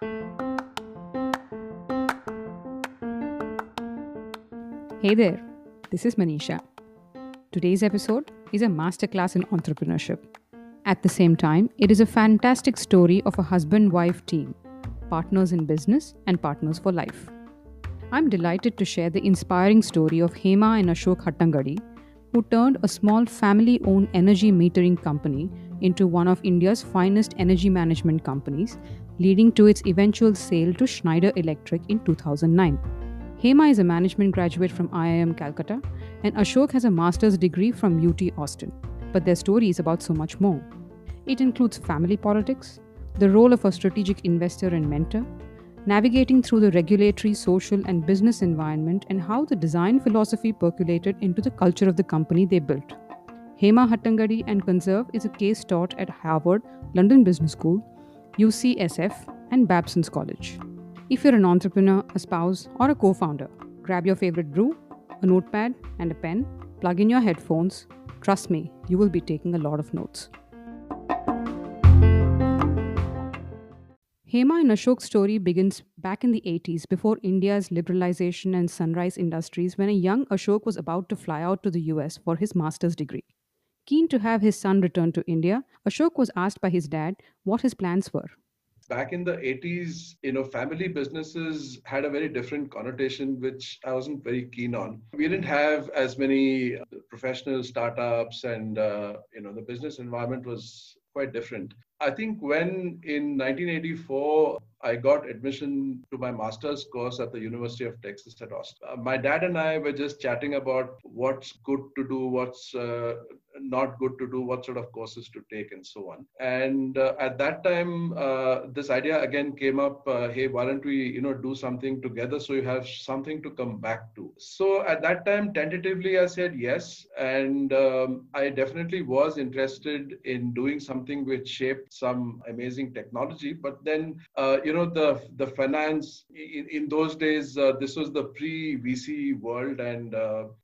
Hey there, this is Manisha. Today's episode is a masterclass in entrepreneurship. At the same time, it is a fantastic story of a husband wife team, partners in business and partners for life. I'm delighted to share the inspiring story of Hema and Ashok Hattangadi, who turned a small family owned energy metering company into one of India's finest energy management companies, leading to its eventual sale to Schneider Electric in 2009. Hema is a management graduate from IIM Calcutta, and Ashok has a master's degree from UT Austin. But their story is about so much more. It includes family politics, the role of a strategic investor and mentor, navigating through the regulatory, social, and business environment, and how the design philosophy percolated into the culture of the company they built. Hema Hattangadi and Conzerv is a case taught at Harvard, London Business School, UCSF, and Babson's College. If you're an entrepreneur, a spouse, or a co founder, grab your favorite brew, a notepad, and a pen, plug in your headphones. Trust me, you will be taking a lot of notes. Hema and Ashok's story begins back in the 80s before India's liberalization and sunrise industries when a young Ashok was about to fly out to the US for his master's degree. Keen to have his son return to India, Ashok was asked by his dad what his plans were back in the 80s, you know, family businesses had a very different connotation, which I wasn't very keen on. We didn't have as many professional startups, and, uh, you know, the business environment was quite different. I think when in 1984, I got admission to my master's course at the University of Texas at Austin. Uh, my dad and I were just chatting about what's good to do, what's uh, not good to do, what sort of courses to take, and so on. And uh, at that time, uh, this idea again came up. Uh, hey, why don't we, you know, do something together so you have something to come back to? So at that time, tentatively, I said yes, and um, I definitely was interested in doing something which shaped some amazing technology. But then, uh, you know, the the finance in, in those days, uh, this was the pre VC world, and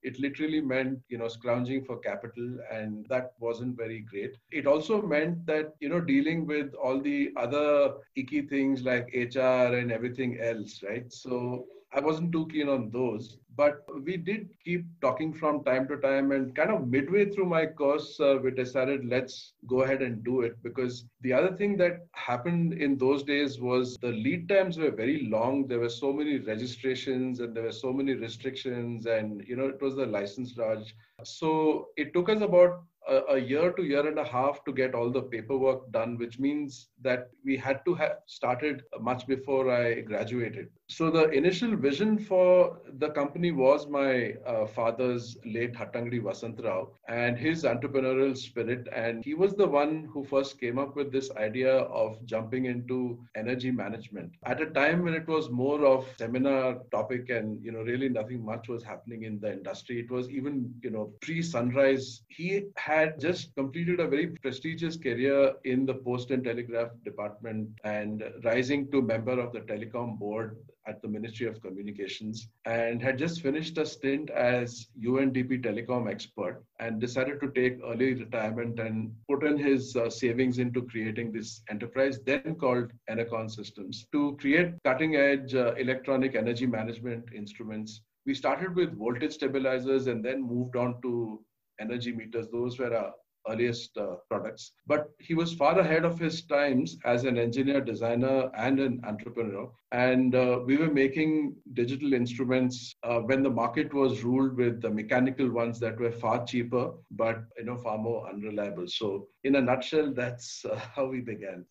it literally meant you know scrounging for capital and and that wasn't very great. It also meant that, you know, dealing with all the other icky things like HR and everything else, right? So I wasn't too keen on those. But we did keep talking from time to time, and kind of midway through my course, uh, we decided let's go ahead and do it because the other thing that happened in those days was the lead times were very long. There were so many registrations and there were so many restrictions, and you know, it was the license Raj. So it took us about a, a, year to year and a half to get all the paperwork done, which means that we had to have started much before I graduated. So the initial vision for the company was my uh, father's late Hattangadi Vasantrao and his entrepreneurial spirit. And he was the one who first came up with this idea of jumping into energy management at a time when it was more of seminar topic and, you know, really nothing much was happening in the industry. It was even, you know, pre-sunrise. He had just completed a very prestigious career in the Post and Telegraph department and rising to member of the telecom board at the Ministry of Communications and had just finished a stint as UNDP telecom expert and decided to take early retirement and put in his uh, savings into creating this enterprise, then called Enercon Systems, to create cutting edge uh, electronic energy management instruments. We started with voltage stabilizers and then moved on to energy meters. Those were our earliest uh, products. But he was far ahead of his times as an engineer, designer, and an entrepreneur. And uh, we were making digital instruments uh, when the market was ruled with the mechanical ones that were far cheaper, but you know far more unreliable. So, in a nutshell, that's uh, how we began.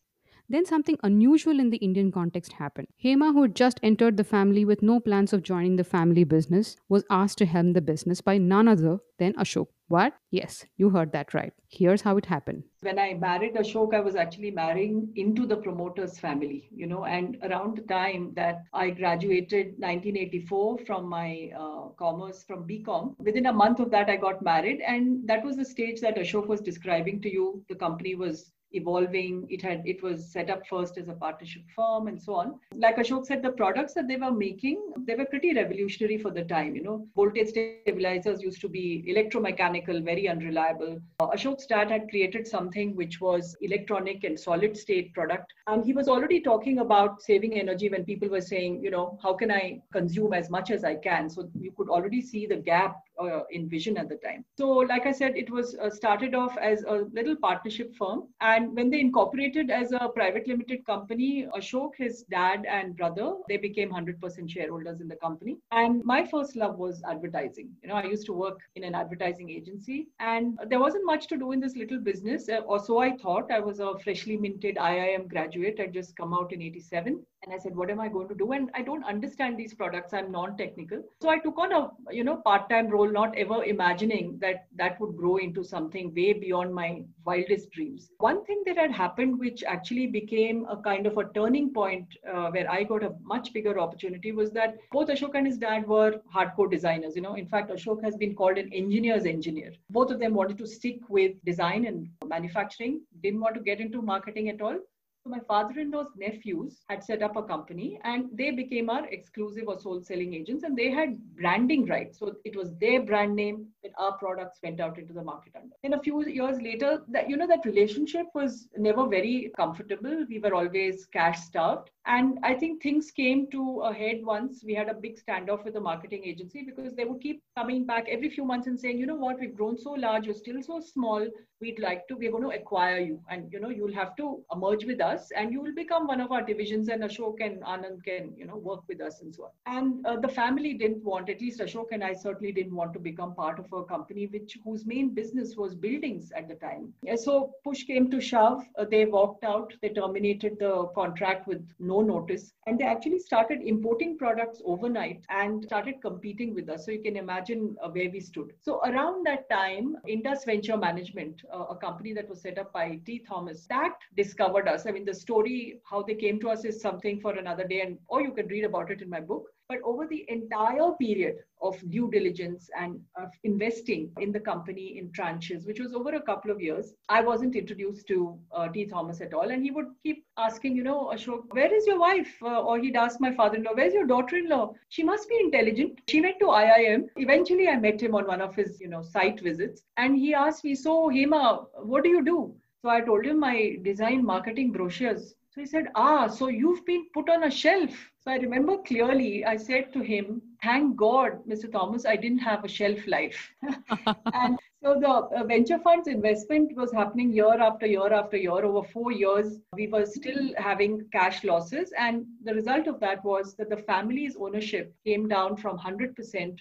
Then something unusual in the Indian context happened. Hema, who had just entered the family with no plans of joining the family business, was asked to helm the business by none other than Ashok. What? Yes, you heard that right. Here's how it happened. When I married Ashok, I was actually marrying into the promoter's family, you know, and around the time that I graduated 1984 from my uh, commerce from BCom, within a month of that, I got married. And that was the stage that Ashok was describing to you. The company was evolving. It had it was set up first as a partnership firm and so on. Like Ashok said, the products that they were making, they were pretty revolutionary for the time. You know, voltage stabilizers used to be electromechanical, very unreliable. Uh, Ashok's dad had created something which was electronic and solid state product. And he was already talking about saving energy when people were saying, you know, how can I consume as much as I can? So you could already see the gap uh, in vision at the time. So, like I said, it was uh, started off as a little partnership firm. And when they incorporated as a private limited company, Ashok, his dad, and brother, they became 100% shareholders in the company. And my first love was advertising. You know, I used to work in an advertising agency, and there wasn't much to do in this little business, uh, or so I thought. I was a freshly minted IIM graduate. I'd just come out in 87 and i said what am i going to do? And i don't understand these products. I'm non-technical. So i took on a you know part-time role not ever imagining that that would grow into something way beyond my wildest dreams. One thing that had happened which actually became a kind of a turning point uh, where i got a much bigger opportunity was that both ashok and his dad were hardcore designers you know. In fact ashok has been called an engineer's engineer. Both of them wanted to stick with design and manufacturing didn't want to get into marketing at all my father-in-law's nephews had set up a company and they became our exclusive or sole selling agents and they had branding rights. So it was their brand name that our products went out into the market under. Then a few years later, that you know that relationship was never very comfortable. We were always cash starved. And I think things came to a head once we had a big standoff with the marketing agency because they would keep coming back every few months and saying, you know what, we've grown so large, you're still so small. We'd like to, we're going to acquire you. And, you know, you'll have to merge with us and you will become one of our divisions and Ashok and Anand can, you know, work with us and so on. And uh, the family didn't want, at least Ashok and I certainly didn't want to become part of a company which whose main business was buildings at the time. So push came to shove. Uh, they walked out. They terminated the contract with no no notice. And they actually started importing products overnight and started competing with us. So you can imagine uh, where we stood. So around that time, Indus Venture Management, uh, a company that was set up by T. Thomas, that discovered us. I mean, the story, how they came to us is something for another day, and or you can read about it in my book. But over the entire period of due diligence and of investing in the company in tranches, which was over a couple of years, I wasn't introduced to uh, T. Thomas at all. And he would keep asking, you know, Ashok, where is your wife? Uh, or he'd ask my father in law, where's your daughter in law? She must be intelligent. She went to IIM. Eventually, I met him on one of his, you know, site visits. And he asked me, so Hema, what do you do? So I told him I design marketing brochures. So he said, Ah, so you've been put on a shelf. So I remember clearly, I said to him, Thank God, Mr. Thomas, I didn't have a shelf life. and so the uh, venture funds investment was happening year after year after year. Over four years, we were still having cash losses. And the result of that was that the family's ownership came down from 100%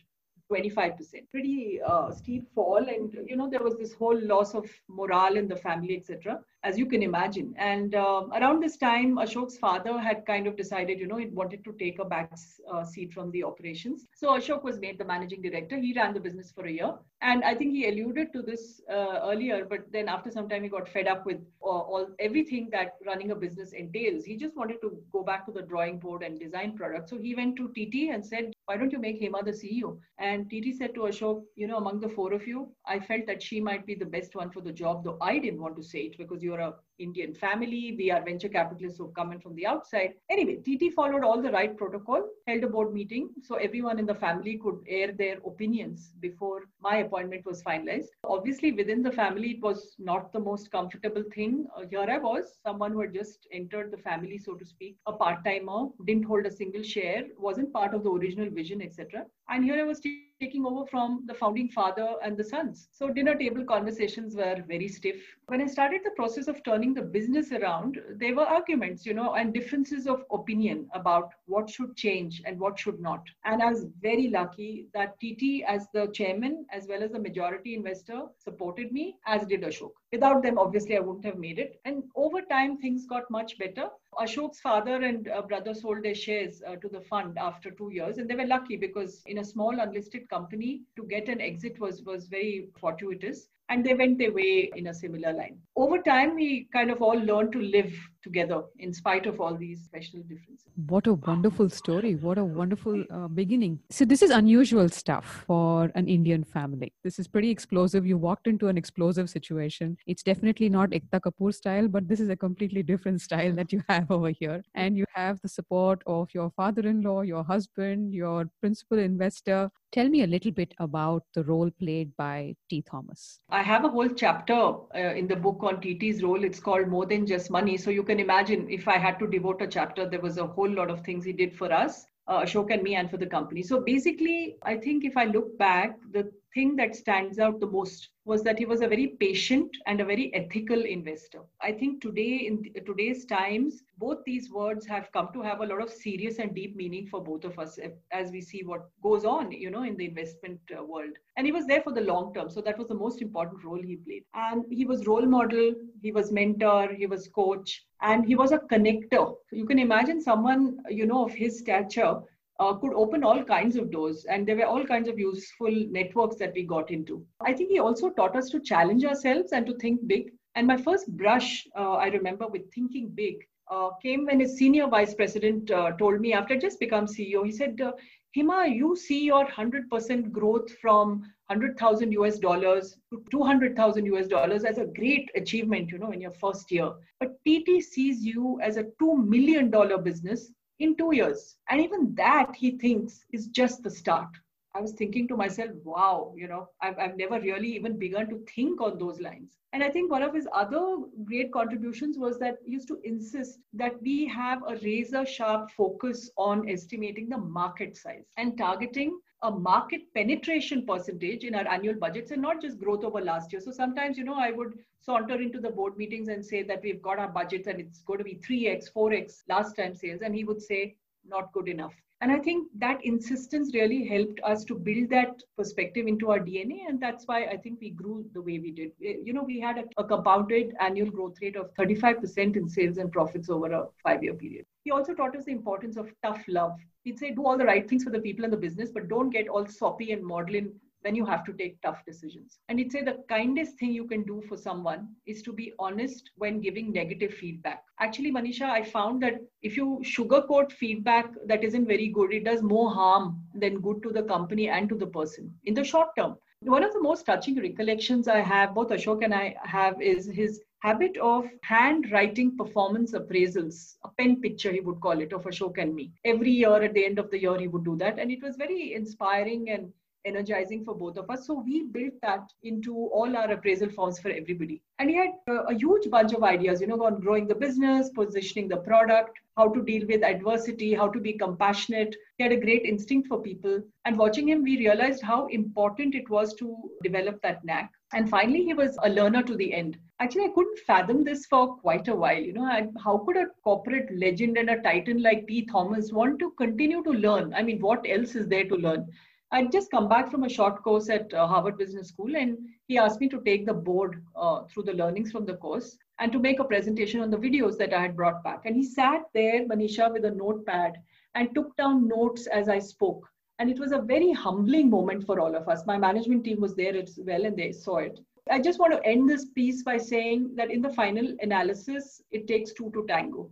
25%. Pretty uh, steep fall. And, you know, there was this whole loss of morale in the family, etc as you can imagine. And uh, around this time, Ashok's father had kind of decided, you know, he wanted to take a back uh, seat from the operations. So Ashok was made the managing director. He ran the business for a year. And I think he alluded to this uh, earlier, but then after some time, he got fed up with uh, all everything that running a business entails. He just wanted to go back to the drawing board and design products. So he went to TT and said, why don't you make Hema the CEO? And TT said to Ashok, you know, among the four of you, I felt that she might be the best one for the job, though I didn't want to say it because you you're a Indian family. We are venture capitalists who've come in from the outside. Anyway, TT followed all the right protocol, held a board meeting so everyone in the family could air their opinions before my appointment was finalized. Obviously, within the family, it was not the most comfortable thing. Uh, here I was, someone who had just entered the family, so to speak, a part timer, didn't hold a single share, wasn't part of the original vision, etc. And here I was taking over from the founding father and the sons. So dinner table conversations were very stiff. When I started the process of turning the business around, there were arguments, you know, and differences of opinion about what should change and what should not. And I was very lucky that TT, as the chairman, as well as the majority investor, supported me, as did Ashok. Without them, obviously, I wouldn't have made it. And over time, things got much better. Ashok's father and uh, brother sold their shares uh, to the fund after two years, and they were lucky because in a small unlisted company, to get an exit was was very fortuitous and they went their way in a similar line. Over time, we kind of all learned to live together in spite of all these special differences. What a wonderful story. What a wonderful uh, beginning. So, this is unusual stuff for an Indian family. This is pretty explosive. You walked into an explosive situation. It's definitely not Ekta Kapoor style, but this is a completely different style that you have over here. And you have the support of your father in law, your husband, your principal investor. Tell me a little bit about the role played by T. Thomas. I have a whole chapter uh, in the book on TT's role. It's called More Than Just Money. So you can imagine if I had to devote a chapter, there was a whole lot of things he did for us. Uh, Ashok and me, and for the company. So basically, I think if I look back, the thing that stands out the most was that he was a very patient and a very ethical investor. I think today, in today's times, both these words have come to have a lot of serious and deep meaning for both of us as we see what goes on, you know, in the investment uh, world. And he was there for the long term. So that was the most important role he played. And he was role model, he was mentor, he was coach, and he was a connector. You can imagine someone, you know, of his stature uh, could open all kinds of doors and there were all kinds of useful networks that we got into. I think he also taught us to challenge ourselves and to think big. And my first brush uh, i remember with thinking big uh, came when his senior vice president uh, told me after I just become ceo he said uh, hema you see your 100% growth from 100000 us dollars to 200000 us dollars as a great achievement you know in your first year. But tt sees you as a 2 million dollar business in two years. And even that he thinks is just the start. I was thinking to myself, wow, you know, I've, I've never really even begun to think on those lines. And I think one of his other great contributions was that he used to insist that we have a razor sharp focus on estimating the market size and targeting a market penetration percentage in our annual budgets and not just growth over last year. So sometimes, you know, I would saunter into the board meetings and say that we've got our budget and it's going to be 3x, 4x last time sales. And he would say, not good enough. And I think that insistence really helped us to build that perspective into our DNA. And that's why I think we grew the way we did. You know, we had a, a compounded annual growth rate of 35% in sales and profits over a five year period. He also taught us the importance of tough love. He'd say, do all the right things for the people in the business, but don't get all soppy and maudlin when you have to take tough decisions. And say the kindest thing you can do for someone is to be honest when giving negative feedback. Actually, Manisha, I found that if you sugarcoat feedback that isn't very good, it does more harm than good to the company and to the person in the short term. One of the most touching recollections I have, both Ashok and I have, is his habit of handwriting performance appraisals, a pen picture, he would call it, of Ashok and me. Every year at the end of the year, he would do that. And it was very inspiring and energizing for both of us. So we built that into all our appraisal forms for everybody. And he had a, a huge bunch of ideas, you know, on growing the business, positioning the product, how to deal with adversity, how to be compassionate. He had a great instinct for people. And watching him, we realized how important it was to develop that knack. And finally, he was a learner to the end. Actually, I couldn't fathom this for quite a while. You know, I, how could a corporate legend and a titan like T. Thomas want to continue to learn? I mean, what else is there to learn? I'd just come back from a short course at uh, Harvard Business School, and he asked me to take the board uh, through the learnings from the course and to make a presentation on the videos that I had brought back. And he sat there, Manisha, with a notepad and took down notes as I spoke. And it was a very humbling moment for all of us. My management team was there as well, and they saw it. I just want to end this piece by saying that in the final analysis, it takes two to tango.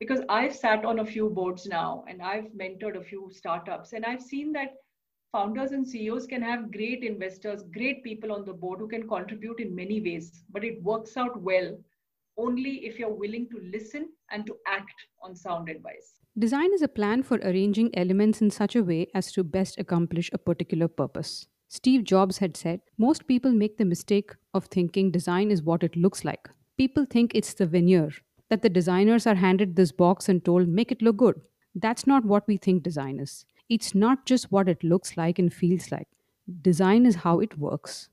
Because I've sat on a few boards now and I've mentored a few startups, and I've seen that founders and CEOs can have great investors, great people on the board who can contribute in many ways, but it works out well only if you're willing to listen and to act on sound advice. Design is a plan for arranging elements in such a way as to best accomplish a particular purpose. Steve Jobs had said, Most people make the mistake of thinking design is what it looks like. People think it's the veneer, that the designers are handed this box and told, make it look good. That's not what we think design is. It's not just what it looks like and feels like. Design is how it works.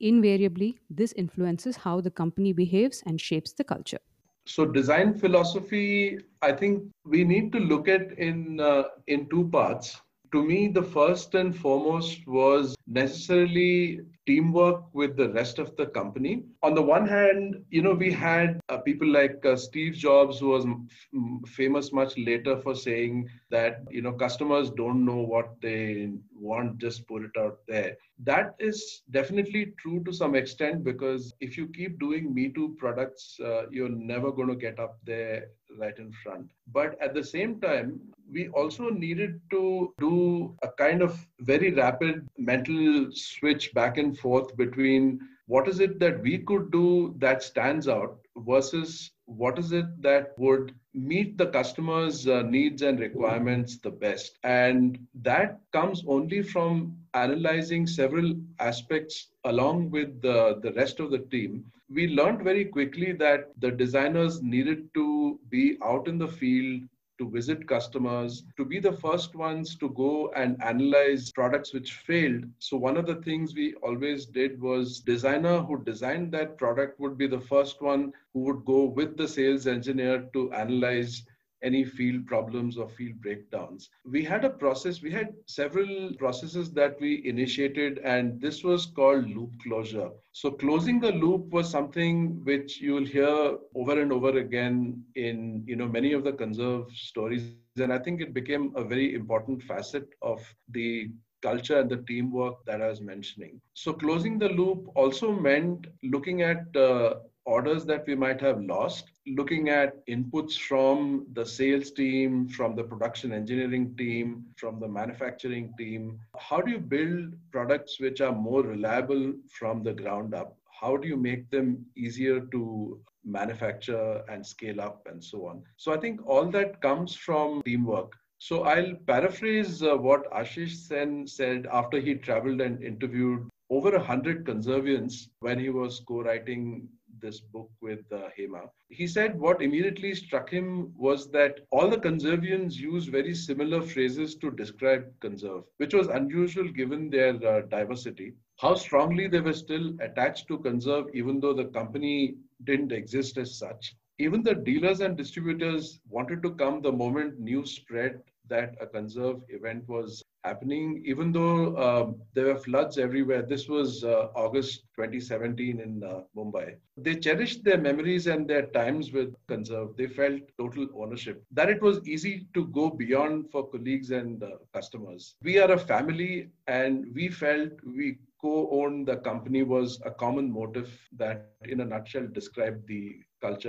Invariably, this influences how the company behaves and shapes the culture. So, design philosophy, I think we need to look at in uh, in two parts to me, the first and foremost was necessarily teamwork with the rest of the company. On the one hand, you know, we had uh, people like uh, Steve Jobs, who was f- famous much later for saying that, you know, customers don't know what they want, just put it out there. That is definitely true to some extent because if you keep doing Me Too products, uh, you're never going to get up there right in front. But at the same time, we also needed to do a kind of very rapid mental switch back and forth between what is it that we could do that stands out versus what is it that would meet the customer's uh, needs and requirements the best and that comes only from analyzing several aspects along with the, the rest of the team we learned very quickly that the designers needed to be out in the field to visit customers, to be the first ones to go and analyze products which failed. So one of the things we always did was designer who designed that product would be the first one who would go with the sales engineer to analyze any field problems or field breakdowns. We had a process, we had several processes that we initiated, and this was called loop closure. So, closing the loop was something which you'll hear over and over again in you know many of the conzerv stories. And I think it became a very important facet of the culture and the teamwork that I was mentioning. So, closing the loop also meant looking at uh, orders that we might have lost, looking at inputs from the sales team, from the production engineering team, from the manufacturing team. How do you build products which are more reliable from the ground up? How do you make them easier to manufacture and scale up and so on? So I think all that comes from teamwork. So I'll paraphrase uh, what Ashish Sen said after he traveled and interviewed over a hundred conzervians when he was co-writing this book with uh, Hema. He said what immediately struck him was that all the conzervians use very similar phrases to describe conzerv, which was unusual given their uh, diversity. How strongly they were still attached to conzerv, even though the company didn't exist as such. Even the dealers and distributors wanted to come the moment news spread that a conzerv event was happening, even though uh, there were floods everywhere. This was uh, August 2017 in uh, Mumbai. They cherished their memories and their times with Conzerv. They felt total ownership, that it was easy to go beyond for colleagues and uh, customers. We are a family, and we felt we co-owned the company was a common motive that, in a nutshell, described the culture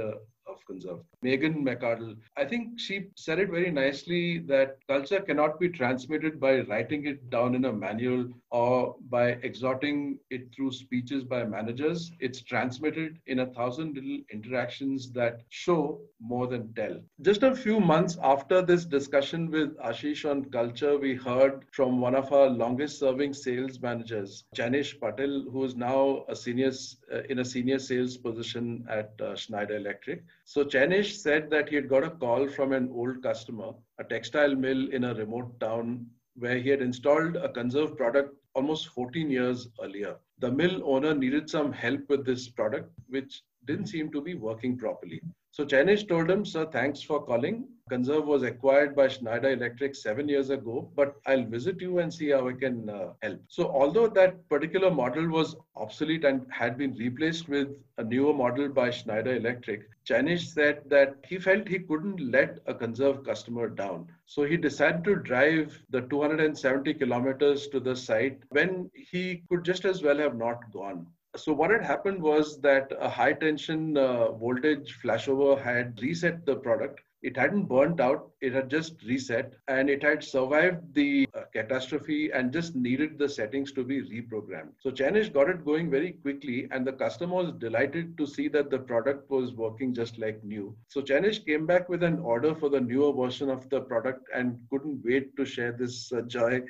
of. Megan McArdle, I think she said it very nicely that culture cannot be transmitted by writing it down in a manual or by exhorting it through speeches by managers. It's transmitted in a thousand little interactions that show more than tell. Just a few months after this discussion with Ashish on culture, we heard from one of our longest serving sales managers, Janish Patel, who is now a senior, uh, in a senior sales position at uh, Schneider Electric. So Chanish said that he had got a call from an old customer, a textile mill in a remote town where he had installed a conzerv product almost 14 years earlier. The mill owner needed some help with this product, which didn't seem to be working properly. So Chanish told him, Sir, thanks for calling. Conzerv was acquired by Schneider Electric seven years ago, but I'll visit you and see how I can uh, help. So, although that particular model was obsolete and had been replaced with a newer model by Schneider Electric, Chanish said that he felt he couldn't let a Conzerv customer down. So, he decided to drive the 270 kilometers to the site when he could just as well have not gone so what had happened was that a high tension uh, voltage flashover had reset the product it hadn't burnt out it had just reset and it had survived the uh, catastrophe and just needed the settings to be reprogrammed. So chanish got it going very quickly and the customer was delighted to see that the product was working just like new. So chanish came back with an order for the newer version of the product and couldn't wait to share this uh, joy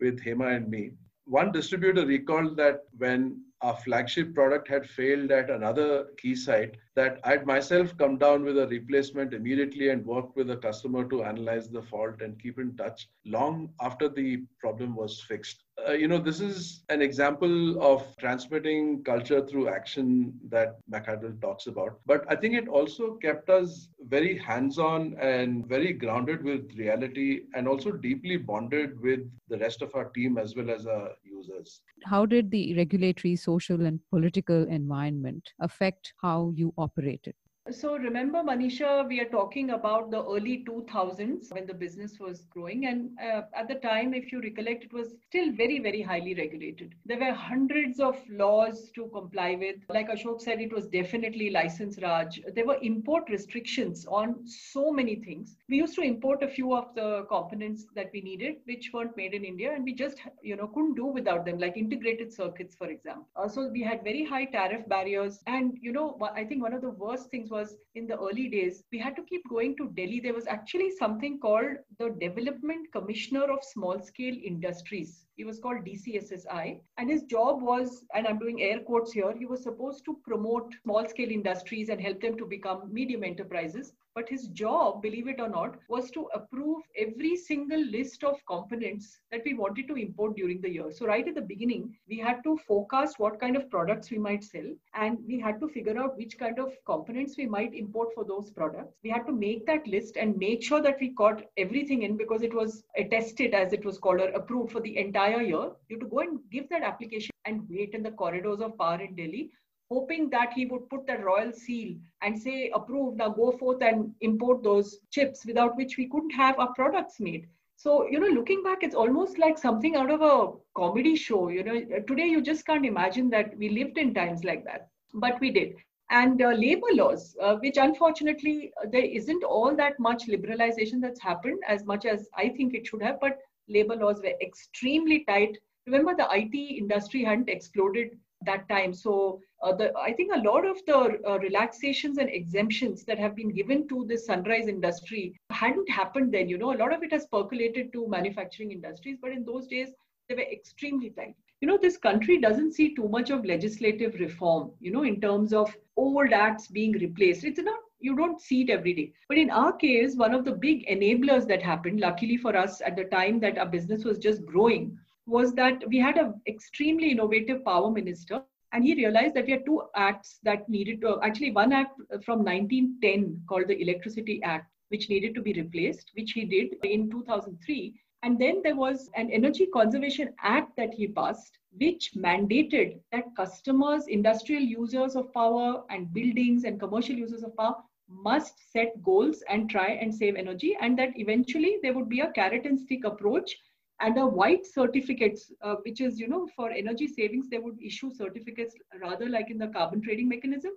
with hema and me. One distributor recalled that when our flagship product had failed at another key site that I'd myself come down with a replacement immediately and work with the customer to analyze the fault and keep in touch long after the problem was fixed. Uh, you know, this is an example of transmitting culture through action that McArdle talks about. But I think it also kept us very hands on and very grounded with reality and also deeply bonded with the rest of our team as well as our users. How did the regulatory, social, and political environment affect how you operated? So remember, Manisha, we are talking about the early 2000s when the business was growing. And uh, at the time, if you recollect, it was still very, very highly regulated. There were hundreds of laws to comply with. Like Ashok said, it was definitely license Raj. There were import restrictions on so many things. We used to import a few of the components that we needed, which weren't made in India, and we just, you know, couldn't do without them, like integrated circuits, for example. Uh, so we had very high tariff barriers. And, you know, I think one of the worst things was in the early days, we had to keep going to Delhi. There was actually something called the Development Commissioner of Small Scale Industries. He was called DCSSI. And his job was, and I'm doing air quotes here, he was supposed to promote small scale industries and help them to become medium enterprises. But his job, believe it or not, was to approve every single list of components that we wanted to import during the year. So, right at the beginning, we had to forecast what kind of products we might sell, and we had to figure out which kind of components we might import for those products. We had to make that list and make sure that we got everything in because it was attested, as it was called, or approved for the entire year. You have to go and give that application and wait in the corridors of power in Delhi hoping that he would put that royal seal and say, approved, now go forth and import those chips without which we couldn't have our products made. So, you know, looking back, it's almost like something out of a comedy show. You know, today you just can't imagine that we lived in times like that, but we did. And uh, labor laws, uh, which unfortunately uh, there isn't all that much liberalization that's happened as much as I think it should have, but labor laws were extremely tight. Remember, the IT industry hadn't exploded that time. So uh, the, I think a lot of the uh, relaxations and exemptions that have been given to the sunrise industry hadn't happened then. You know, a lot of it has percolated to manufacturing industries, but in those days they were extremely tight. You know, this country doesn't see too much of legislative reform. You know, in terms of old acts being replaced. It's not you don't see it every day. But in our case, one of the big enablers that happened, luckily for us at the time that our business was just growing, was that we had an extremely innovative power minister and he realized that we had two acts that needed to actually one act from 1910 called the electricity act which needed to be replaced which he did in 2003 and then there was an energy conservation act that he passed which mandated that customers industrial users of power and buildings and commercial users of power must set goals and try and save energy and that eventually there would be a carrot and stick approach and a white certificates, uh, which is, you know, for energy savings, they would issue certificates rather like in the carbon trading mechanism.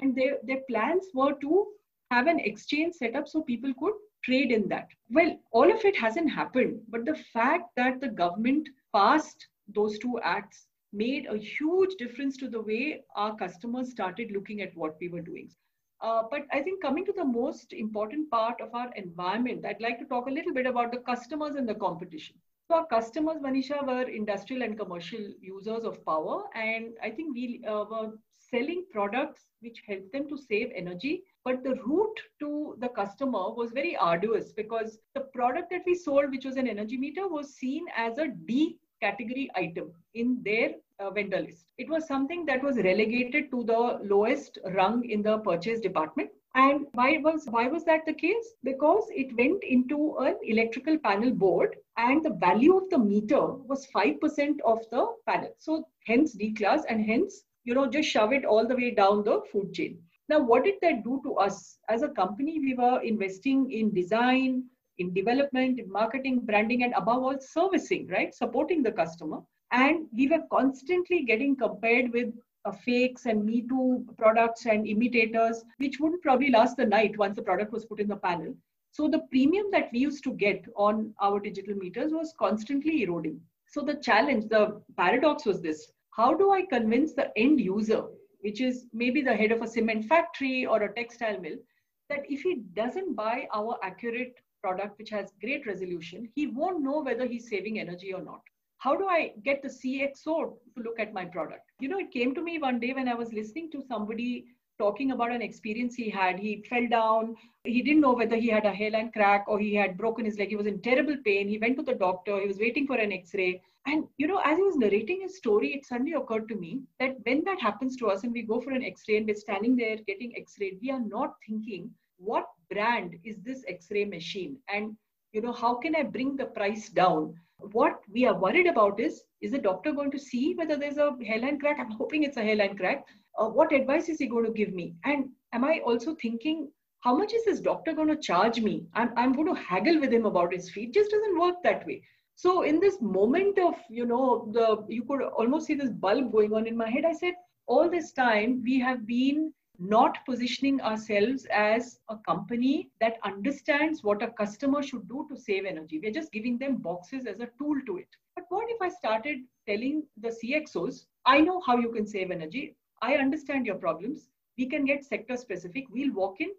And their, their plans were to have an exchange set up so people could trade in that. Well, all of it hasn't happened, but the fact that the government passed those two acts made a huge difference to the way our customers started looking at what we were doing. Uh, but I think coming to the most important part of our environment, I'd like to talk a little bit about the customers and the competition. So our customers, Manisha, were industrial and commercial users of power. And I think we uh, were selling products which helped them to save energy. But the route to the customer was very arduous because the product that we sold, which was an energy meter, was seen as a D category item in their uh, vendor list. It was something that was relegated to the lowest rung in the purchase department. And why was why was that the case? Because it went into an electrical panel board, and the value of the meter was five percent of the panel. So hence D class, and hence you know just shove it all the way down the food chain. Now, what did that do to us as a company? We were investing in design, in development, in marketing, branding, and above all, servicing, right? Supporting the customer. And we were constantly getting compared with uh, fakes and Me Too products and imitators, which wouldn't probably last the night once the product was put in the panel. So the premium that we used to get on our digital meters was constantly eroding. So the challenge, the paradox was this how do I convince the end user, which is maybe the head of a cement factory or a textile mill, that if he doesn't buy our accurate product, which has great resolution, he won't know whether he's saving energy or not how do I get the CXO to look at my product? You know, it came to me one day when I was listening to somebody talking about an experience he had. He fell down. He didn't know whether he had a hairline crack or he had broken his leg. He was in terrible pain. He went to the doctor. He was waiting for an x ray. And, you know, as he was narrating his story, it suddenly occurred to me that when that happens to us and we go for an x ray and we're standing there getting x rayed, we are not thinking, what brand is this x ray machine? And, you know, how can I bring the price down? What we are worried about is, is the doctor going to see whether there's a hairline crack? I'm hoping it's a hairline crack. Uh, what advice is he going to give me? And am i also thinking how much is this doctor going to charge me? I'm, I'm going to haggle with him about his fee it just doesn't work that way. So in this moment of you know the you could almost see this bulb going on in my head. I said all this time we have been not positioning ourselves as a company that understands what a customer should do to save energy. We're just giving them boxes as a tool to it. But what if I started telling the CXOs, I know how you can save energy. I understand your problems. We can get sector specific. We'll walk in,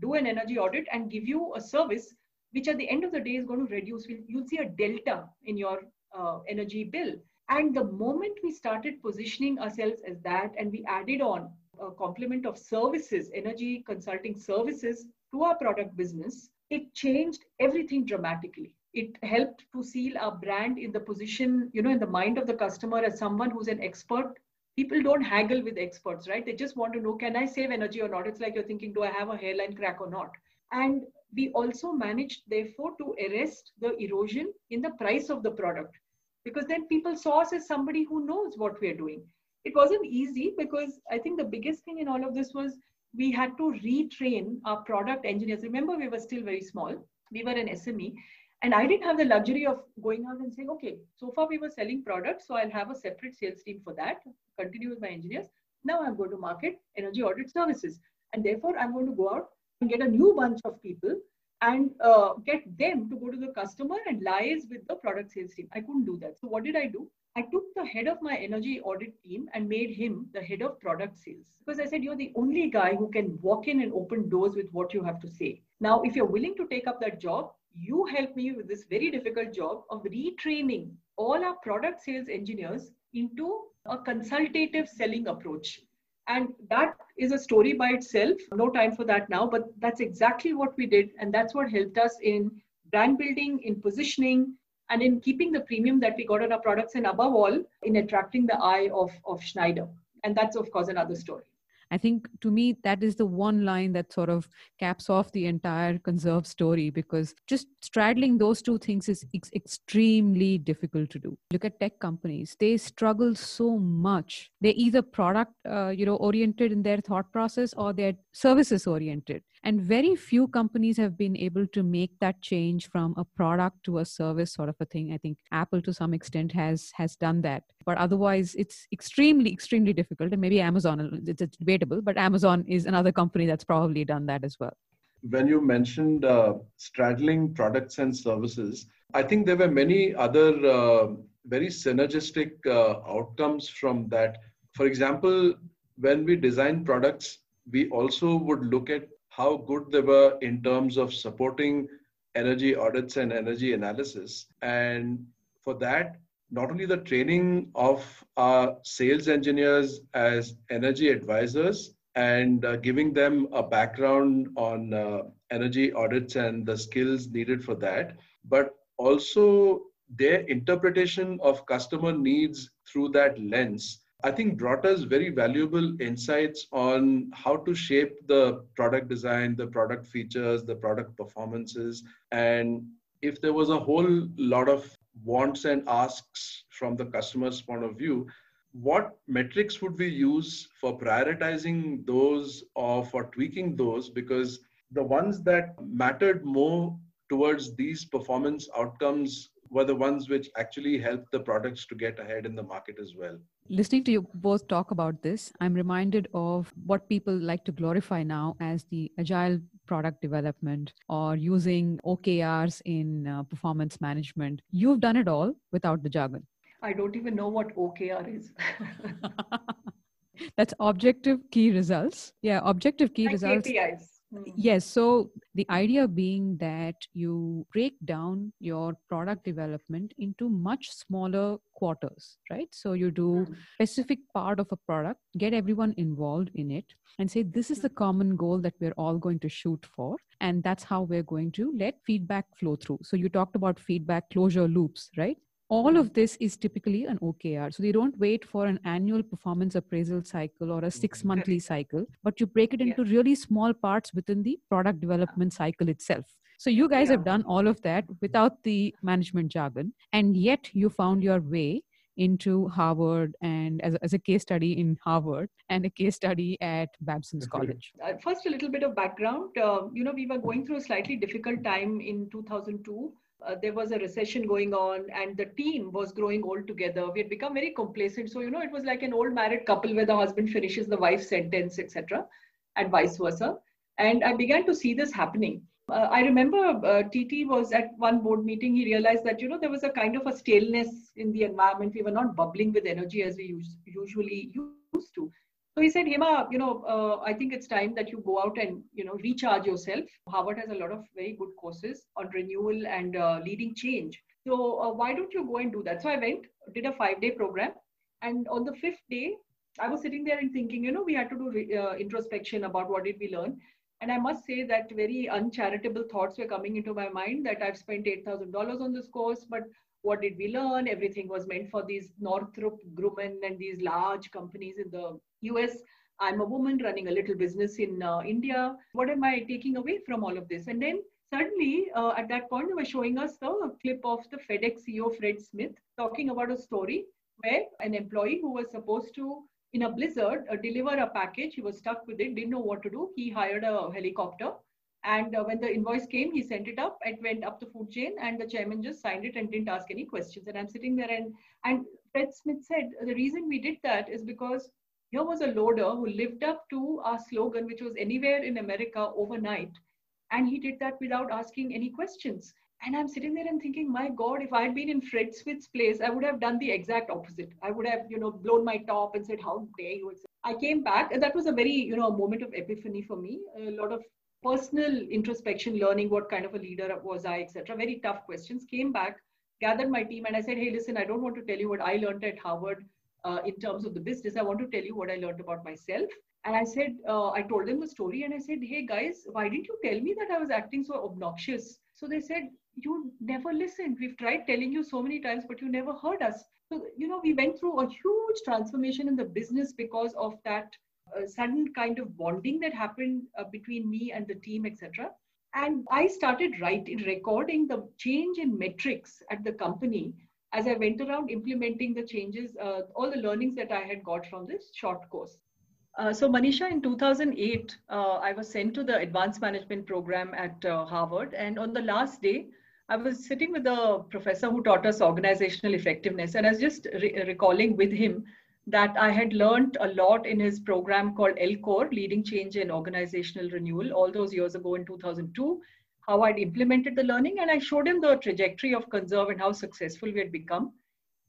do an energy audit, and give you a service which at the end of the day is going to reduce. You'll see a delta in your uh, energy bill. And the moment we started positioning ourselves as that, and we added on a complement of services, energy consulting services to our product business, it changed everything dramatically. It helped to seal our brand in the position, you know, in the mind of the customer as someone who's an expert people don't haggle with experts, right? They just want to know, can I save energy or not? It's like you're thinking, do I have a hairline crack or not? And we also managed, therefore, to arrest the erosion in the price of the product because then people saw us as somebody who knows what we're doing. It wasn't easy because I think the biggest thing in all of this was we had to retrain our product engineers. Remember, we were still very small. We were an SME and I didn't have the luxury of going out and saying, okay, so far we were selling products, so I'll have a separate sales team for that, continue with my engineers. Now I'm going to market energy audit services. And therefore, I'm going to go out and get a new bunch of people and uh, get them to go to the customer and liaise with the product sales team. I couldn't do that. So what did I do? I took the head of my energy audit team and made him the head of product sales. Because I said, you're the only guy who can walk in and open doors with what you have to say. Now, if you're willing to take up that job, you help me with this very difficult job of retraining all our product sales engineers into a consultative selling approach. And that is a story by itself. No time for that now, but that's exactly what we did. And that's what helped us in brand building, in positioning, and in keeping the premium that we got on our products, and above all, in attracting the eye of, of Schneider. And that's, of course, another story. I think to me, that is the one line that sort of caps off the entire conzerv story because just straddling those two things is ex- extremely difficult to do. Look at tech companies, they struggle so much. They're either product, uh, you know, oriented in their thought process or they're services oriented. And very few companies have been able to make that change from a product to a service sort of a thing. I think Apple to some extent has has done that. But otherwise it's extremely, extremely difficult. And maybe Amazon, it's, debatable, but Amazon is another company that's probably done that as well. When you mentioned uh, straddling products and services, I think there were many other uh, very synergistic uh, outcomes from that. For example, when we design products, we also would look at how good they were in terms of supporting energy audits and energy analysis. And for that, not only the training of our sales engineers as energy advisors and uh, giving them a background on uh, energy audits and the skills needed for that, but also their interpretation of customer needs through that lens I think brought us very valuable insights on how to shape the product design, the product features, the product performances. And if there was a whole lot of wants and asks from the customer's point of view, what metrics would we use for prioritizing those or for tweaking those? Because the ones that mattered more towards these performance outcomes were the ones which actually helped the products to get ahead in the market as well. Listening to you both talk about this, I'm reminded of what people like to glorify now as the agile product development or using OKRs in uh, performance management. You've done it all without the jargon. I don't even know what OKR is. That's objective key results. Yeah, objective key like results. KPIs. Mm. Yes. So the idea being that you break down your product development into much smaller quarters, right? So you do Mm. specific part of a product, get everyone involved in it, and say this is the common goal that we're all going to shoot for, and that's how we're going to let feedback flow through. So you talked about feedback closure loops, right? All of this is typically an OKR. So they don't wait for an annual performance appraisal cycle or a six monthly cycle, but you break it into really small parts within the product development cycle itself. So you guys have done all of that without the management jargon, and yet you found your way into Harvard and as a, as a case study in Harvard and a case study at Babson's College. Uh, first, a little bit of background. Uh, you know, we were going through a slightly difficult time in 2002. Uh, there was a recession going on, and the team was growing old together. We had become very complacent. So, you know, it was like an old married couple where the husband finishes the wife's sentence, etc., and vice versa. And I began to see this happening. Uh, I remember uh, TT was at one board meeting. He realized that you know there was a kind of a staleness in the environment. We were not bubbling with energy as we us- usually used to. So he said, Hema, you know, uh, I think it's time that you go out and, you know, recharge yourself. Harvard has a lot of very good courses on renewal and uh, leading change. So uh, why don't you go and do that? So I went, did a five day program. And on the fifth day, I was sitting there and thinking, you know, we had to do re- uh, introspection about what did we learn. And I must say that very uncharitable thoughts were coming into my mind that I've spent $8,000 on this course, but what did we learn? Everything was meant for these Northrop Grumman and these large companies in the US. I'm a woman running a little business in uh, India. What am I taking away from all of this? And then suddenly, uh, at that point, they were showing us the clip of the FedEx CEO, Fred Smith, talking about a story where an employee who was supposed to, in a blizzard, uh, deliver a package, he was stuck with it, didn't know what to do. He hired a helicopter. And uh, when the invoice came, he sent it up. It went up the food chain, and the chairman just signed it and didn't ask any questions. And I'm sitting there, and and Fred Smith said the reason we did that is because here was a loader who lived up to our slogan, which was anywhere in America overnight. And he did that without asking any questions. And I'm sitting there and thinking, my God, if I had been in Fred Smith's place, I would have done the exact opposite. I would have, you know, blown my top and said, How dare you? I came back, and that was a very, you know, a moment of epiphany for me. A lot of personal introspection, learning what kind of a leader was I, etc. Very tough questions. Came back, gathered my team, and I said, Hey, listen, I don't want to tell you what I learned at Harvard uh, in terms of the business. I want to tell you what I learned about myself. And I said, uh, I told them the story and I said, hey guys, why didn't you tell me that I was acting so obnoxious? So they said, you never listened. We've tried telling you so many times, but you never heard us. So, you know, we went through a huge transformation in the business because of that uh, sudden kind of bonding that happened uh, between me and the team, etc. And I started writing, recording the change in metrics at the company as I went around implementing the changes, uh, all the learnings that I had got from this short course. Uh, so, Manisha, in 2008, uh, I was sent to the advanced management program at uh, Harvard. And on the last day, I was sitting with a professor who taught us organizational effectiveness. And I was just re- recalling with him that I had learned a lot in his program called LCORE, Leading Change in Organizational Renewal, all those years ago in 2002, how I'd implemented the learning. And I showed him the trajectory of Conzerv and how successful we had become.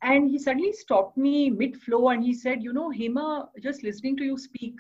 And he suddenly stopped me mid flow and he said, You know, Hema, just listening to you speak,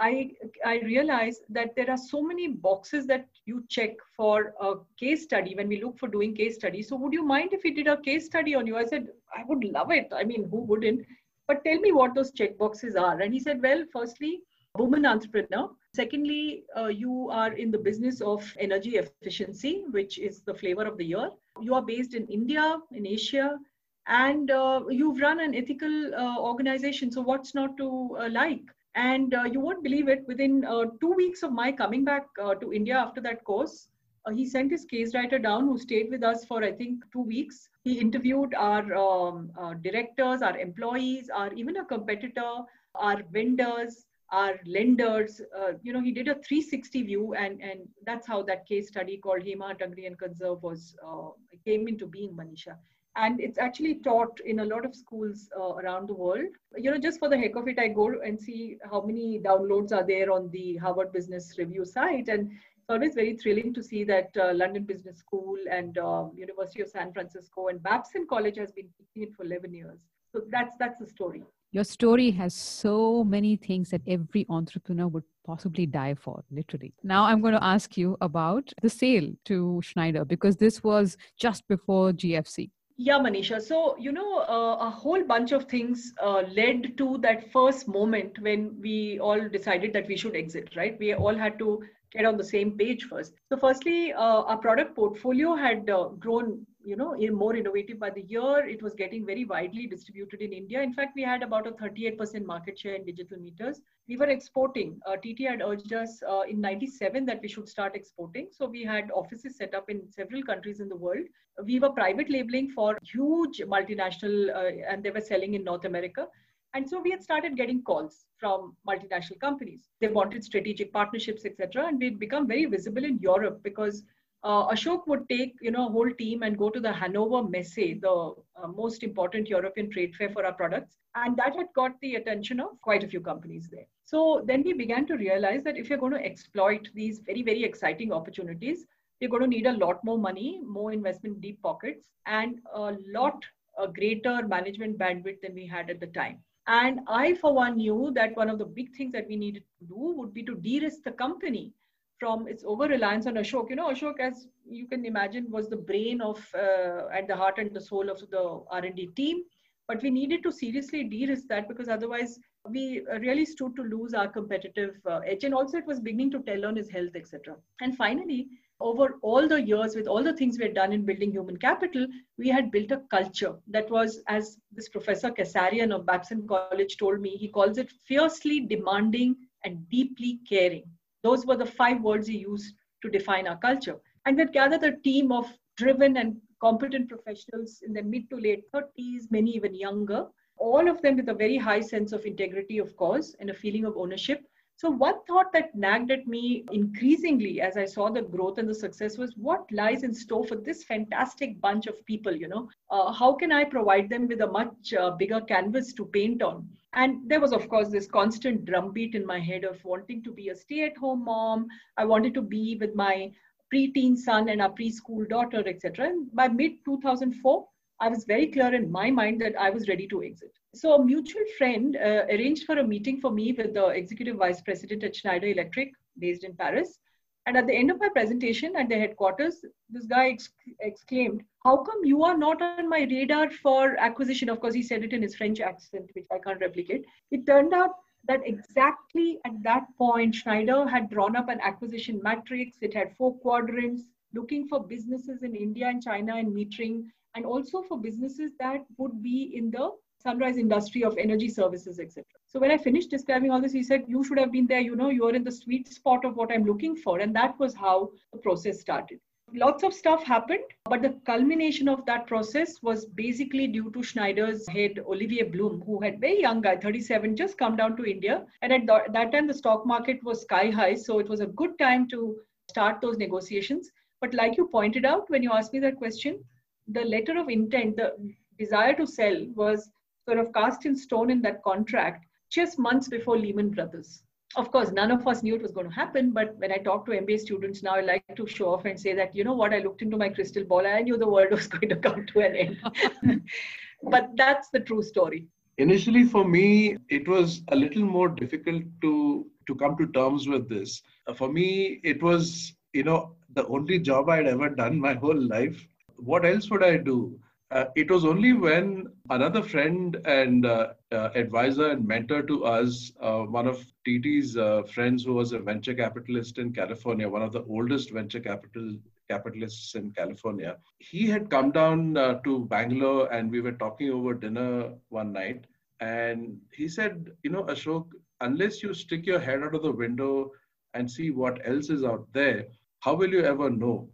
I, I realize that there are so many boxes that you check for a case study when we look for doing case studies. So, would you mind if we did a case study on you? I said, I would love it. I mean, who wouldn't? But tell me what those check boxes are. And he said, Well, firstly, woman entrepreneur. Secondly, uh, you are in the business of energy efficiency, which is the flavor of the year. You are based in India, in Asia, and uh, you've run an ethical uh, organization. So, what's not to uh, like? And uh, you won't believe it, within uh, two weeks of my coming back to India after that course, he sent his case writer down who stayed with us for, I think, two weeks. He interviewed our um, directors, our employees, our even a competitor, our vendors, our lenders. Uh, you know, he did a 360 view, and and that's how that case study called Hema Agree and Conzerv was uh, came into being, Manisha. And it's actually taught in a lot of schools uh, around the world. You know, just for the heck of it, I go and see how many downloads are there on the Harvard Business Review site, and it's always very thrilling to see that uh, London Business School and uh, University of San Francisco and Babson College has been teaching it for 11 years. So that's that's the story. Your story has so many things that every entrepreneur would possibly die for, literally. Now I'm going to ask you about the sale to Schneider because this was just before GFC. Yeah, Manisha. So, you know, uh, a whole bunch of things uh, led to that first moment when we all decided that we should exit, right? We all had to get on the same page first. So, firstly, uh, our product portfolio had uh, grown you know more innovative by the year. It was getting very widely distributed in india. In fact we had about a 38% market share in digital meters. We were exporting uh, tt had urged us uh, in 97 that we should start exporting. So we had offices set up in several countries in the world. We were private labeling for huge multinational uh, and they were selling in north america. And so we had started getting calls from multinational companies. They wanted strategic partnerships etc and we'd become very visible in europe because uh, Ashok would take you know a whole team and go to the Hannover Messe, the uh, most important European trade fair for our products, and that had got the attention of quite a few companies there. So then we began to realize that if you're going to exploit these very very exciting opportunities, you're going to need a lot more money, more investment deep pockets, and a lot a greater management bandwidth than we had at the time. And I, for one, knew that one of the big things that we needed to do would be to de-risk the company from its over reliance on Ashok. You know, Ashok, as you can imagine, was the brain of uh, at the heart and the soul of the R&D team. But we needed to seriously de-risk that because otherwise we really stood to lose our competitive uh, edge. And also it was beginning to tell on his health, etc. And finally, over all the years, with all the things we had done in building human capital, we had built a culture that was, as this Professor Kazarian of Babson College told me, he calls it fiercely demanding and deeply caring. Those were the five words he used to define our culture. And we'd gathered a team of driven and competent professionals in their mid to late 30s, many even younger, all of them with a very high sense of integrity, of course, and a feeling of ownership. So, one thought that nagged at me increasingly as I saw the growth and the success was what lies in store for this fantastic bunch of people? You know, uh, how can I provide them with a much uh, bigger canvas to paint on? And there was, of course, this constant drumbeat in my head of wanting to be a stay at home mom. I wanted to be with my preteen son and our preschool daughter, etc. And by mid 2004, I was very clear in my mind that I was ready to exit. So a mutual friend uh, arranged for a meeting for me with the executive vice president at Schneider Electric, based in Paris. And at the end of my presentation at the headquarters, this guy ex- exclaimed, How come you are not on my radar for acquisition? Of course, he said it in his French accent, which I can't replicate. It turned out that exactly at that point, Schneider had drawn up an acquisition matrix. It had four quadrants looking for businesses in India and China and metering, and also for businesses that would be in the sunrise industry of energy services, etc. So when I finished describing all this, he said, You should have been there, you know, you're in the sweet spot of what I'm looking for. And that was how the process started. Lots of stuff happened, but the culmination of that process was basically due to Schneider's head, Olivier Blum, who had very young guy, 37, just come down to India. And at that time, the stock market was sky high. So it was a good time to start those negotiations. But like you pointed out when you asked me that question, the letter of intent, the desire to sell was sort of cast in stone in that contract just months before Lehman Brothers. Of course, none of us knew it was going to happen, but when I talk to MBA students now, I like to show off and say that, you know what, I looked into my crystal ball, and I knew the world was going to come to an end. but that's the true story. Initially, for me, it was a little more difficult to to come to terms with this. For me, it was, you know, the only job I'd ever done my whole life. What else would I do? Uh, it was only when another friend and uh, uh, advisor and mentor to us, uh, one of TT's uh, friends who was a venture capitalist in California, one of the oldest venture capital capitalists in California, he had come down uh, to Bangalore and we were talking over dinner one night. And he said, You know, Ashok, unless you stick your head out of the window and see what else is out there, how will you ever know?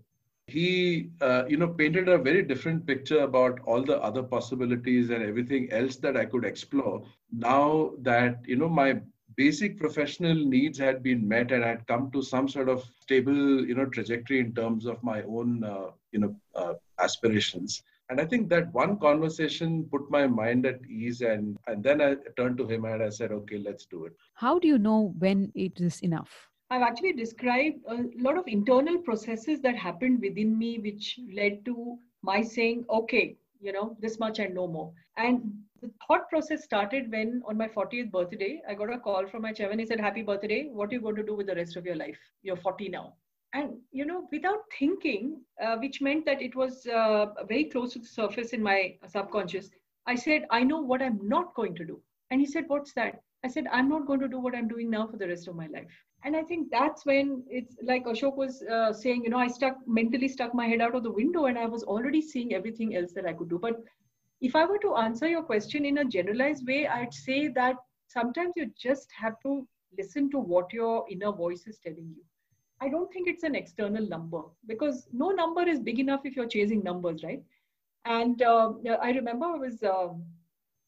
He uh, you know painted a very different picture about all the other possibilities and everything else that i could explore. Now that you know my basic professional needs had been met and i'd come to some sort of stable you know trajectory in terms of my own uh, you know uh, aspirations. And i think that one conversation put my mind at ease and and then i turned to him and i said okay let's do it. How do you know when it is enough I've actually described a lot of internal processes that happened within me, which led to my saying, okay, you know, this much and no more. And the thought process started when on my 40th birthday, I got a call from my chairman. He said, Happy birthday. What are you going to do with the rest of your life? You're 40 now. And, you know, without thinking, uh, which meant that it was uh, very close to the surface in my subconscious, I said, I know what I'm not going to do. And he said, What's that? I said, I'm not going to do what I'm doing now for the rest of my life. And I think that's when it's like Ashok was uh, saying, you know, I stuck mentally stuck my head out of the window and I was already seeing everything else that I could do. But if I were to answer your question in a generalized way, I'd say that sometimes you just have to listen to what your inner voice is telling you. I don't think it's an external number because no number is big enough if you're chasing numbers, right? And uh, I remember I was. Um,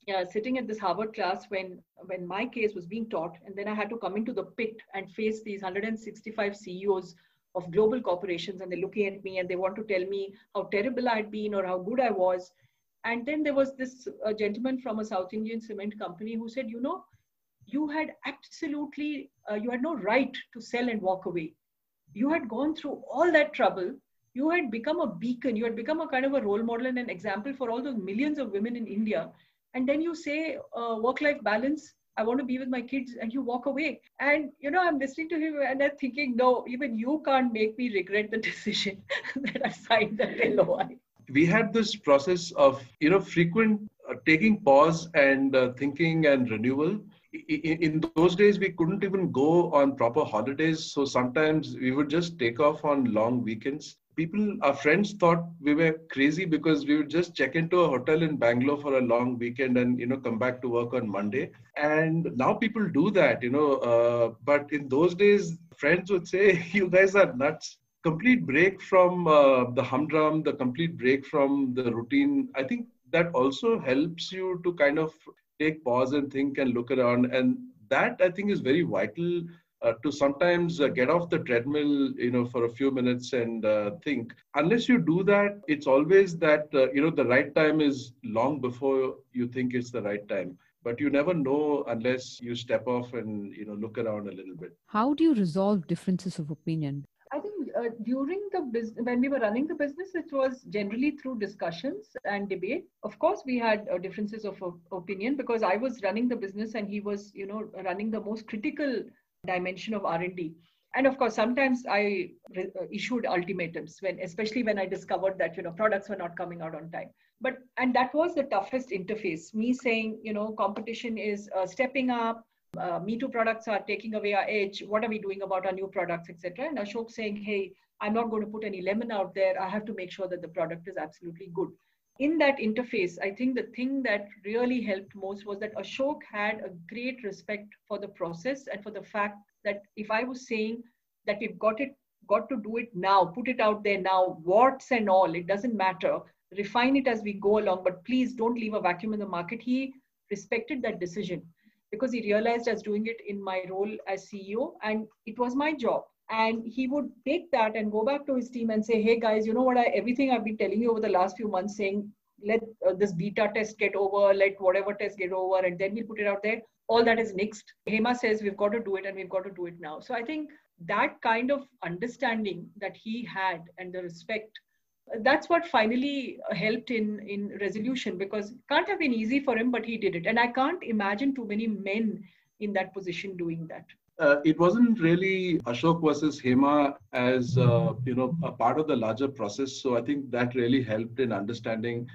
yeah, sitting at this Harvard class when when my case was being taught, and then I had to come into the pit and face these 165 CEOs of global corporations, and they're looking at me and they want to tell me how terrible I'd been or how good I was. And then there was this uh, gentleman from a South Indian cement company who said, you know, you had absolutely, uh, you had no right to sell and walk away. You had gone through all that trouble. You had become a beacon. You had become a kind of a role model and an example for all those millions of women in India and then you say uh, work life balance. I want to be with my kids. And you walk away. And you know i'm listening to him and i'm thinking no even you can't make me regret the decision that i signed that loi we had this process of you know frequent uh, taking pause and uh, thinking and renewal. In, in those days we couldn't even go on proper holidays. So sometimes we would just take off on long weekends people, our friends thought we were crazy because we would just check into a hotel in Bangalore for a long weekend and you know come back to work on Monday. And now people do that, you know. Uh, but in those days, friends would say, "You guys are nuts." Complete break from uh, the humdrum, the complete break from the routine. I think that also helps you to kind of take pause and think and look around, and that I think is very vital to sometimes uh, get off the treadmill you know for a few minutes and uh, think. Unless you do that it's always that uh, you know the right time is long before you think it's the right time. But you never know unless you step off and you know look around a little bit. How do you resolve differences of opinion? I think uh, during the business, when we were running the business, it was generally through discussions and debate. Of course, we had uh, differences of opinion because I was running the business and he was, you know, running the most critical dimension of r&d and of course sometimes i re- uh, issued ultimatums when especially when i discovered that you know products were not coming out on time. But and that was the toughest interface. Me saying you know competition is uh, stepping up uh, me too products are taking away our edge. What are we doing about our new products etc and ashok saying hey i'm not going to put any lemon out there. I have to make sure that the product is absolutely good in that interface, I think the thing that really helped most was that Ashok had a great respect for the process and for the fact that if I was saying that we've got it, got to do it now, put it out there now, warts and all, it doesn't matter. Refine it as we go along, but please don't leave a vacuum in the market. He respected that decision because he realized I was doing it in my role as CEO and it was my job and he would take that and go back to his team and say hey guys you know what? I, everything i've been telling you over the last few months saying let uh, this beta test get over let whatever test get over and then we'll put it out there. All that is next. Hema says we've got to do it and we've got to do it now. So i think that kind of understanding that he had and the respect that's what finally helped in in resolution because it can't have been easy for him but he did it. And i can't imagine too many men in that position doing that uh, it wasn't really Ashok versus Hema as uh, you know a part of the larger process. So I think that really helped in understanding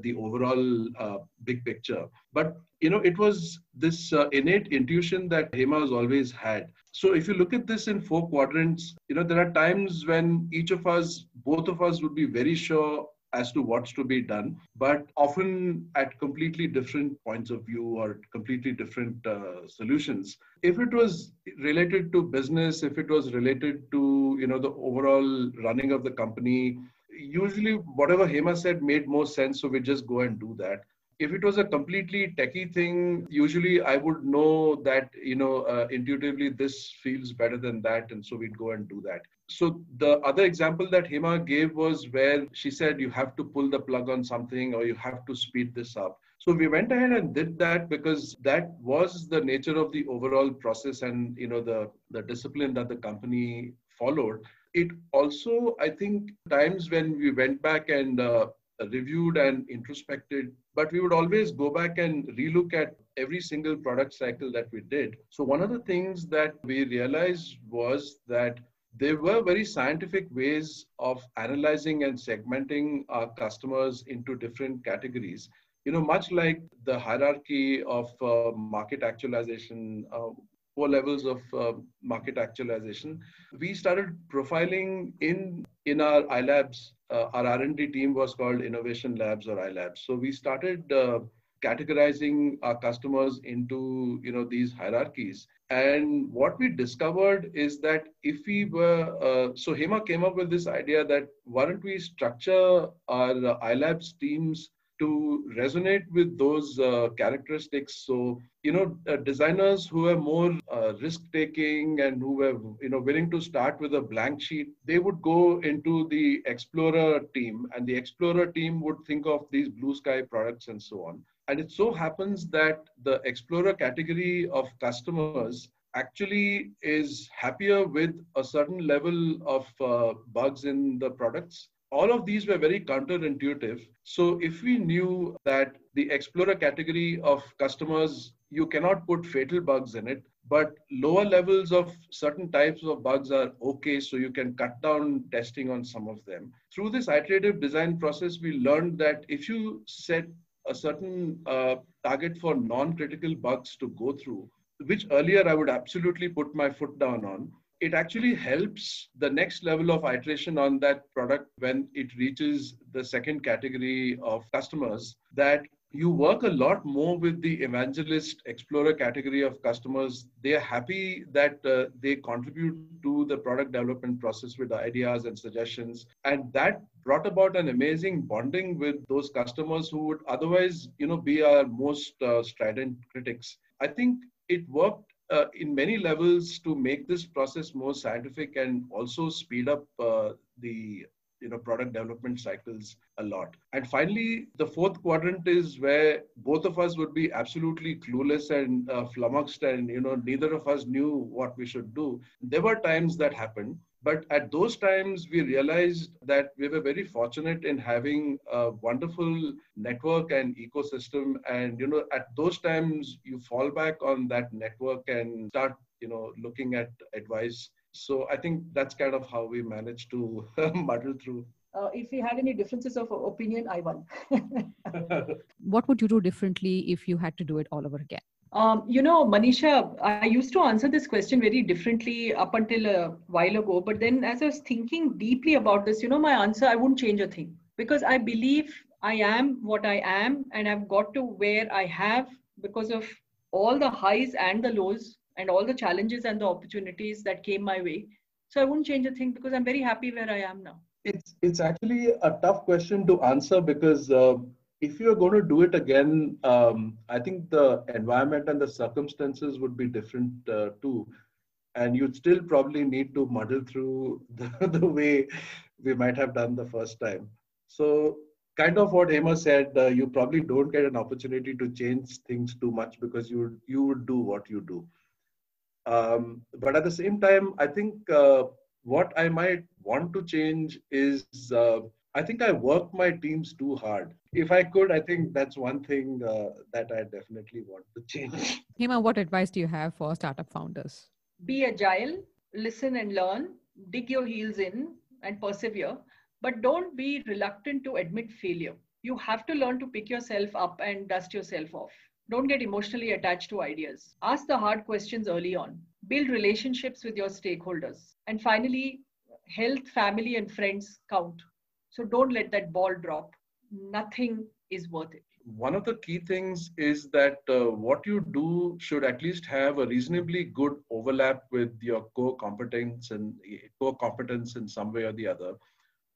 the overall uh, big picture. But you know, it was this uh, innate intuition that Hema has always had. So if you look at this in four quadrants, you know, there are times when each of us, both of us, would be very sure as to what's to be done, but often at completely different points of view or completely different uh, solutions. If it was related to business, if it was related to you know the overall running of the company, usually whatever Hema said made more sense, so we just go and do that if it was a completely techie thing usually i would know that you know uh, intuitively this feels better than that and so we'd go and do that so the other example that Hema gave was where she said you have to pull the plug on something or you have to speed this up. So we went ahead and did that because that was the nature of the overall process and you know the the discipline that the company followed. It also, I think, times when we went back and uh, reviewed and introspected, but we would always go back and relook at every single product cycle that we did. So, one of the things that we realized was that there were very scientific ways of analyzing and segmenting our customers into different categories. You know, much like the hierarchy of uh, market actualization, uh, four levels of uh, market actualization, we started profiling in in our iLabs. Uh, our R&D team was called Innovation Labs or iLabs. So we started uh, categorizing our customers into you know these hierarchies and what we discovered is that if we were uh, so hema came up with this idea that why don't we structure our uh, ilabs teams to resonate with those uh, characteristics so you know uh, designers who are more uh, risk taking and who were you know willing to start with a blank sheet they would go into the explorer team and the explorer team would think of these blue sky products and so on and it so happens that the Explorer category of customers actually is happier with a certain level of uh, bugs in the products. All of these were very counterintuitive. So, if we knew that the Explorer category of customers, you cannot put fatal bugs in it, but lower levels of certain types of bugs are okay so you can cut down testing on some of them through this iterative design process we learned that if you set a certain uh, target for non-critical bugs to go through, which earlier I would absolutely put my foot down on. It actually helps the next level of iteration on that product when it reaches the second category of customers that you work a lot more with the evangelist explorer category of customers. They are happy that uh, they contribute to the product development process with ideas and suggestions. And that brought about an amazing bonding with those customers who would otherwise you know be our most uh, strident critics. I think it worked uh, in many levels to make this process more scientific and also speed up uh, the you know product development cycles a lot. And finally the fourth quadrant is where both of us would be absolutely clueless and uh, flummoxed and you know neither of us knew what we should do. There were times that happened but at those times we realized that we were very fortunate in having a wonderful network and ecosystem and you know at those times you fall back on that network and start you know looking at advice so I think that's kind of how we managed to muddle through. Uh, if we had any differences of opinion, I won. what would you do differently if you had to do it all over again? Um, you know, Manisha, I used to answer this question very differently up until a while ago. But then, as I was thinking deeply about this, you know, my answer, I wouldn't change a thing because I believe I am what I am and I've got to where I have because of all the highs and the lows and all the challenges and the opportunities that came my way. So I wouldn't change a thing because I'm very happy where I am now. It's it's actually a tough question to answer because uh, if you're going to do it again, um, I think the environment and the circumstances would be different uh, too, and you'd still probably need to muddle through the, the way we might have done the first time. So kind of what Hema said, uh, you probably don't get an opportunity to change things too much because you you would do what you do. Um, but at the same time, I think uh, what I might want to change is uh, I think I work my teams too hard. If I could, I think that's one thing uh, that I definitely want to change. Hema, what advice do you have for startup founders? Be agile, listen and learn, dig your heels in, and persevere. But don't be reluctant to admit failure. You have to learn to pick yourself up and dust yourself off. Don't get emotionally attached to ideas. Ask the hard questions early on. Build relationships with your stakeholders. And finally, health, family, and friends count. So don't let that ball drop. Nothing is worth it. One of the key things is that uh, what you do should at least have a reasonably good overlap with your core competence and core competence in some way or the other.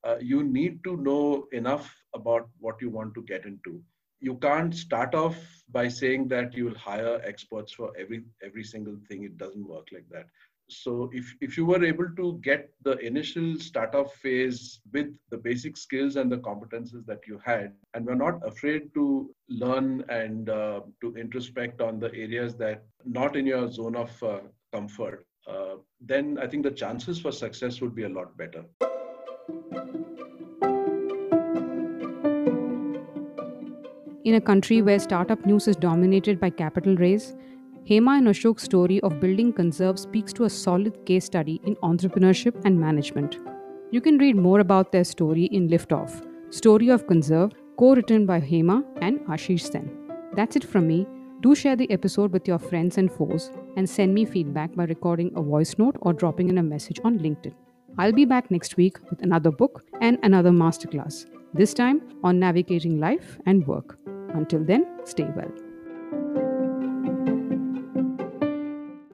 Uh, you need to know enough about what you want to get into you can't start off by saying that you will hire experts for every every single thing it doesn't work like that so if, if you were able to get the initial startup phase with the basic skills and the competences that you had and were not afraid to learn and uh, to introspect on the areas that not in your zone of uh, comfort uh, then i think the chances for success would be a lot better. In a country where startup news is dominated by capital raise, Hema and Ashok's story of building Conzerv speaks to a solid case study in entrepreneurship and management. You can read more about their story in Liftoff, Story of Conzerv, co written by Hema and Ashish Sen. That's it from me. Do share the episode with your friends and foes and send me feedback by recording a voice note or dropping in a message on LinkedIn. I'll be back next week with another book and another masterclass, this time on navigating life and work. Until then, stay well.